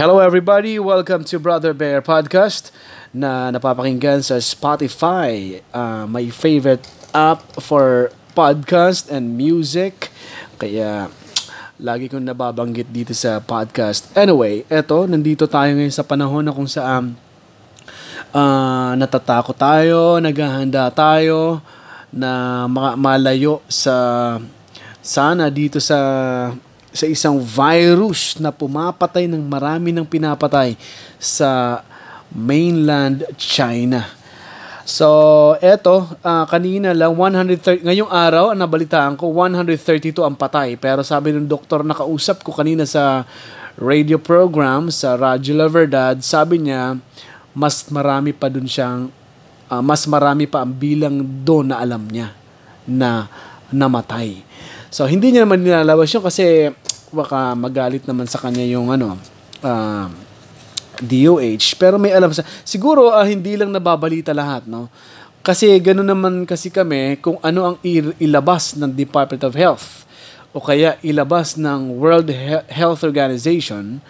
Hello everybody, welcome to Brother Bear Podcast na napapakinggan sa Spotify, uh, my favorite app for podcast and music. Kaya lagi kong nababanggit dito sa podcast. Anyway, eto, nandito tayo ngayon sa panahon na kung saan uh, natatakot tayo, naghahanda tayo na malayo sa sana dito sa sa isang virus na pumapatay ng marami ng pinapatay sa mainland China. So, eto, uh, kanina lang, 130, ngayong araw, nabalitaan ko, 132 ang patay. Pero sabi ng doktor na kausap ko kanina sa radio program, sa Radyo La Verdad, sabi niya, mas marami pa dun siyang, uh, mas marami pa ang bilang doon na alam niya na namatay. So, hindi niya naman nilalabas yun kasi baka magalit naman sa kanya yung ano, uh, um, DOH. Pero may alam sa... Siguro, uh, hindi lang nababalita lahat, no? Kasi ganoon naman kasi kami kung ano ang ilabas ng Department of Health o kaya ilabas ng World Health Organization,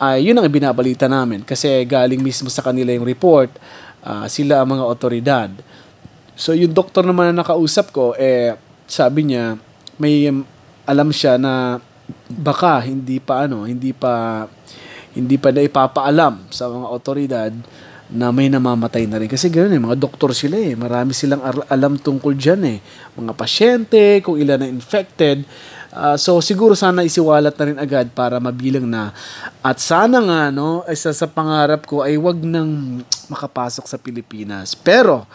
ay uh, yun ang binabalita namin. Kasi galing mismo sa kanila yung report, uh, sila ang mga otoridad. So yung doktor naman na nakausap ko, eh, sabi niya, may um, alam siya na baka hindi pa ano, hindi pa hindi pa na ipapaalam sa mga otoridad na may namamatay na rin. Kasi ganoon eh, mga doktor sila eh. Marami silang alam tungkol dyan eh. Mga pasyente, kung ilan na infected. Uh, so siguro sana isiwalat na rin agad para mabilang na. At sana nga, no, isa sa pangarap ko ay wag nang makapasok sa Pilipinas. Pero,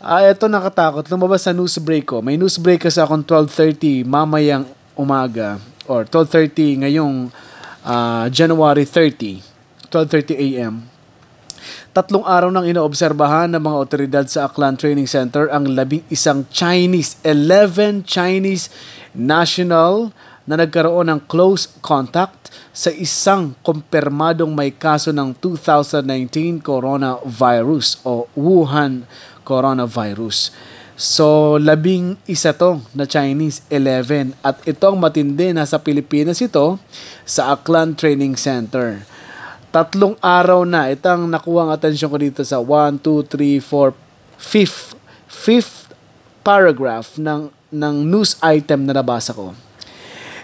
uh, ito nakatakot. Lumabas sa news break ko. May news break kasi akong 12.30 mamayang umaga or 12.30 ngayong uh, January 30, 12.30 a.m. Tatlong araw nang inoobserbahan ng mga otoridad sa Aklan Training Center ang labing isang Chinese, 11 Chinese national na nagkaroon ng close contact sa isang kumpirmadong may kaso ng 2019 coronavirus o Wuhan coronavirus. So, labing isa to na Chinese, 11. At itong matindi, nasa Pilipinas ito sa Aklan Training Center. Tatlong araw na, itang nakuha ang atensyon ko dito sa 1, 2, 3, 4, 5th, fifth paragraph ng, ng news item na nabasa ko.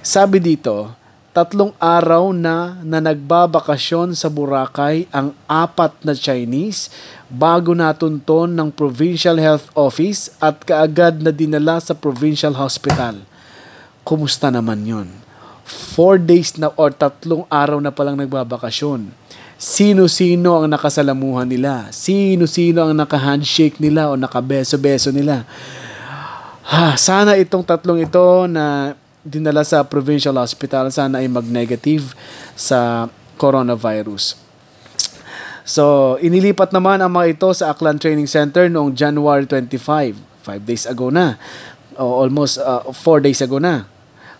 Sabi dito, tatlong araw na na nagbabakasyon sa Boracay ang apat na Chinese bago natunton ng Provincial Health Office at kaagad na dinala sa Provincial Hospital. Kumusta naman yon? Four days na or tatlong araw na palang nagbabakasyon. Sino-sino ang nakasalamuhan nila? Sino-sino ang naka-handshake nila o nakabeso-beso nila? Ha, sana itong tatlong ito na dinala sa provincial hospital sana ay mag-negative sa coronavirus. So, inilipat naman ang mga ito sa Aklan Training Center noong January 25, 5 days ago na. Almost 4 uh, days ago na.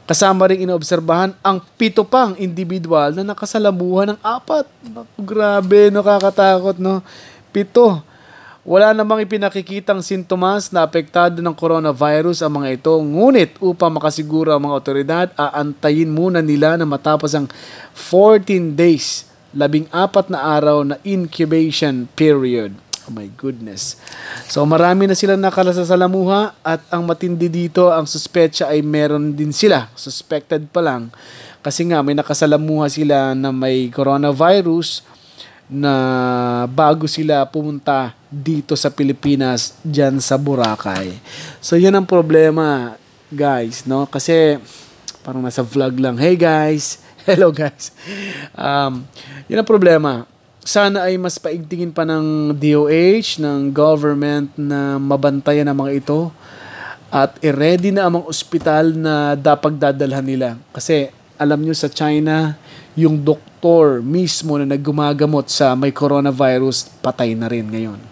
Kasama rin inoobserbahan ang pito pang individual na nakasalamuhan ng apat. Grabe, no, kakatakot, no. Pito. Wala namang ipinakikitang sintomas na apektado ng coronavirus ang mga ito. Ngunit upang makasiguro ang mga otoridad, aantayin muna nila na matapos ang 14 days, labing apat na araw na incubation period. Oh my goodness. So marami na sila nakalasasalamuha at ang matindi dito, ang suspetsa ay meron din sila. Suspected pa lang. Kasi nga may nakasalamuha sila na may coronavirus na bago sila pumunta dito sa Pilipinas diyan sa Boracay. So yun ang problema, guys, no? Kasi parang nasa vlog lang. Hey guys, hello guys. Um, yun ang problema. Sana ay mas paigtingin pa ng DOH, ng government na mabantayan ang mga ito at i-ready na ang mga ospital na dapat dadalhan nila. Kasi alam nyo sa China, yung doktor mismo na naggumagamot sa may coronavirus, patay na rin ngayon.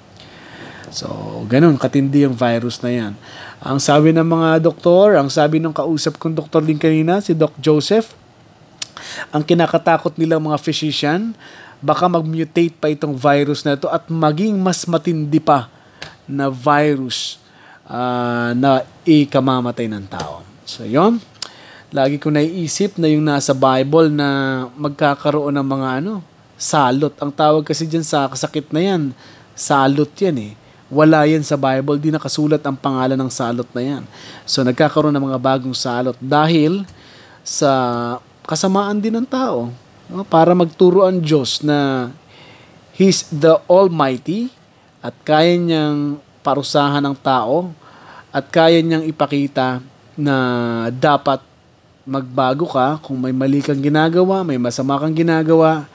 So, ganun, katindi yung virus na yan. Ang sabi ng mga doktor, ang sabi ng kausap kong doktor din kanina, si Doc Joseph, ang kinakatakot nilang mga physician, baka mag-mutate pa itong virus na ito at maging mas matindi pa na virus uh, na ikamamatay ng tao. So, yon lagi ko naiisip na yung nasa Bible na magkakaroon ng mga ano, Salot. Ang tawag kasi dyan sa kasakit na yan, salot yan eh. Wala yan sa Bible, di nakasulat ang pangalan ng salot na yan. So nagkakaroon ng mga bagong salot dahil sa kasamaan din ng tao. No? Para magturo ang Diyos na He's the Almighty at kaya niyang parusahan ng tao at kaya niyang ipakita na dapat magbago ka kung may mali kang ginagawa, may masama kang ginagawa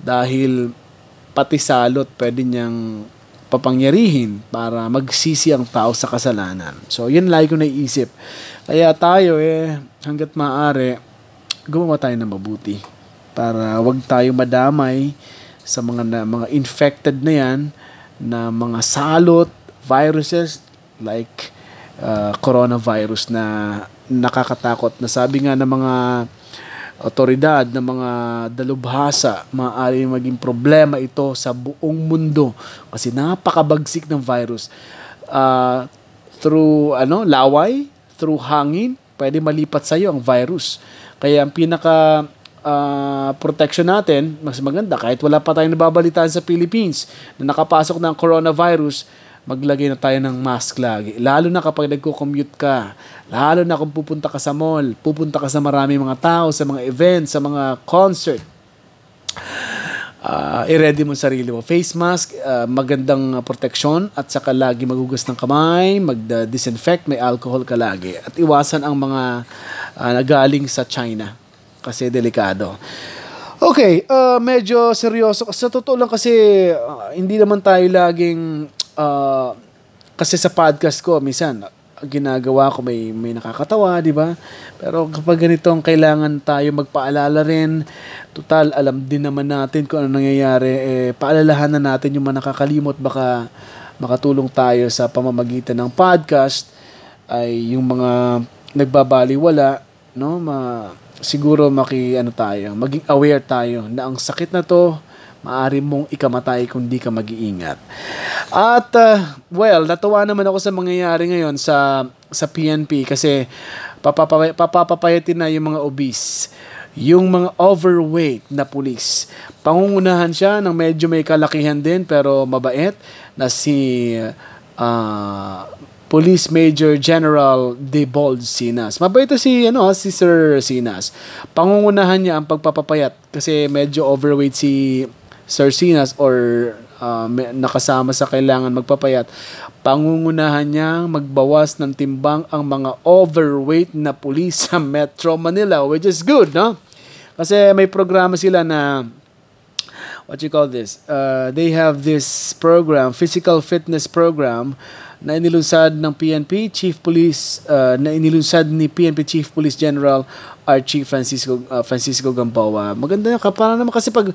dahil pati salot pwede niyang papangyarihin para magsisi ang tao sa kasalanan. So, yun lagi ko naisip. Kaya tayo eh, hanggat maaari, gumawa tayo ng mabuti para wag tayo madamay sa mga na, mga infected na yan na mga salot, viruses like uh, coronavirus na nakakatakot. Na sabi nga ng mga otoridad ng mga dalubhasa maaari maging problema ito sa buong mundo kasi napakabagsik ng virus. Uh, through ano laway? Through hangin? Pwede malipat sa iyo ang virus. Kaya ang pinaka uh, protection natin, mas maganda kahit wala pa tayong nababalitaan sa Philippines na nakapasok ng coronavirus, maglagay na tayo ng mask lagi. Lalo na kapag nagko-commute ka. Lalo na kung pupunta ka sa mall, pupunta ka sa marami mga tao, sa mga events, sa mga concert. Uh, i-ready mo sarili mo. Face mask, uh, magandang protection at saka lagi magugas ng kamay, mag-disinfect, may alcohol ka lagi. At iwasan ang mga uh, nagaling sa China kasi delikado. Okay, uh, medyo seryoso. Sa totoo lang kasi uh, hindi naman tayo laging uh, kasi sa podcast ko minsan ginagawa ko may may nakakatawa, di ba? Pero kapag ganito ang kailangan tayo magpaalala rin, total alam din naman natin kung ano nangyayari, eh paalalahan na natin yung mga nakakalimot baka makatulong tayo sa pamamagitan ng podcast ay yung mga nagbabaliwala, no? Ma siguro maki ano tayo, maging aware tayo na ang sakit na to maaari mong ikamatay kung di ka mag-iingat. At uh, well, natuwa naman ako sa mangyayari ngayon sa sa PNP kasi papapay, papapapayatin na yung mga obese, yung mga overweight na pulis. Pangungunahan siya ng medyo may kalakihan din pero mabait na si uh, Police Major General Debold Sinas. Mabait si ano si Sir Sinas. Pangungunahan niya ang pagpapapayat kasi medyo overweight si Sir Sinas or uh, nakasama sa kailangan magpapayat. Pangungunahan niya magbawas ng timbang ang mga overweight na pulis sa Metro Manila which is good, no? Kasi may programa sila na what you call this? Uh, they have this program, physical fitness program na inilunsad ng PNP Chief Police uh, na inilunsad ni PNP Chief Police General Archie Francisco uh, Francisco Gamboa. Maganda yan para naman kasi pag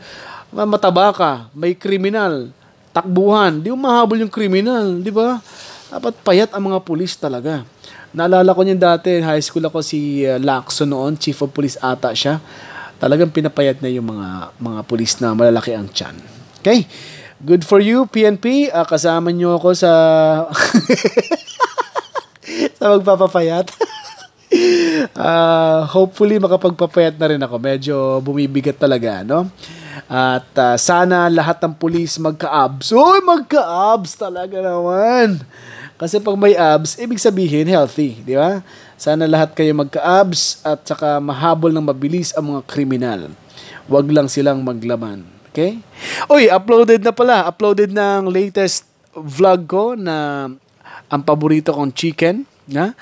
mataba ka, may kriminal, takbuhan, di mahabol yung kriminal, di ba? Dapat payat ang mga pulis talaga. Naalala ko niyan dati, high school ako si uh, Lacson noon, chief of police ata siya. Talagang pinapayat na yung mga mga pulis na malalaki ang tiyan. Okay? Good for you, PNP. Uh, ah, kasama nyo ako sa... sa magpapapayat. uh, hopefully, makapagpapayat na rin ako. Medyo bumibigat talaga, no? At uh, sana lahat ng pulis magka-abs. Uy, magka-abs talaga naman. Kasi pag may abs, ibig sabihin healthy, di ba? Sana lahat kayo magka-abs at saka mahabol ng mabilis ang mga kriminal. Huwag lang silang maglaman. Okay? Uy, uploaded na pala. Uploaded ng latest vlog ko na ang paborito kong chicken. Na?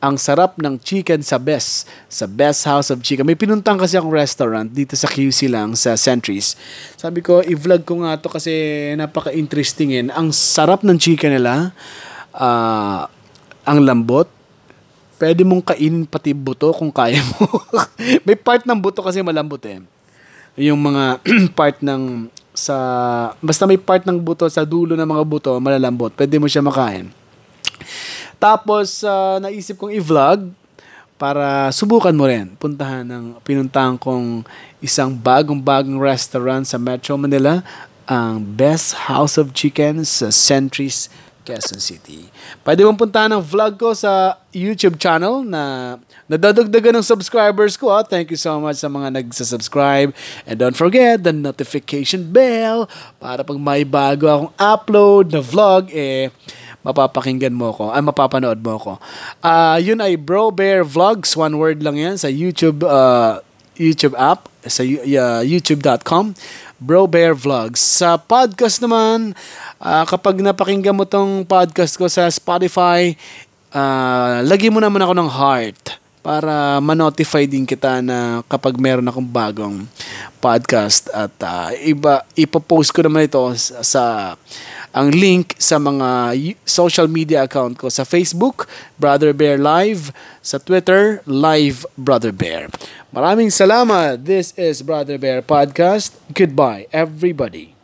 Ang sarap ng chicken sa Best. Sa Best House of Chicken. May pinuntang kasi akong restaurant dito sa QC lang, sa Centuries. Sabi ko, i-vlog ko nga to kasi napaka-interesting yan. Ang sarap ng chicken nila. Uh, ang lambot. Pwede mong kainin pati buto kung kaya mo. May part ng buto kasi malambot eh yung mga part ng sa basta may part ng buto sa dulo ng mga buto malalambot pwede mo siya makain tapos uh, naisip kong i-vlog para subukan mo rin puntahan ng pinuntahan kong isang bagong-bagong restaurant sa Metro Manila ang Best House of Chicken sa Centuries Quezon City. Pwede mong puntahan ang vlog ko sa YouTube channel na nadadagdagan ng subscribers ko. Ah. Thank you so much sa mga nagsasubscribe. And don't forget the notification bell para pag may bago akong upload na vlog, eh, mapapakinggan mo ko, ay mapapanood mo ko. Ah, yun ay Bro Bear Vlogs, one word lang yan sa YouTube uh, YouTube app sa uh, youtube.com Bro Bear Vlogs. Sa podcast naman, uh, kapag napakinggan mo tong podcast ko sa Spotify, uh, lagi mo naman ako ng heart para ma-notify din kita na kapag meron akong bagong podcast at uh, iba ipopost ko naman ito sa, sa ang link sa mga social media account ko sa Facebook, Brother Bear Live, sa Twitter, Live Brother Bear. Maraming salamat. This is Brother Bear Podcast. Goodbye, everybody.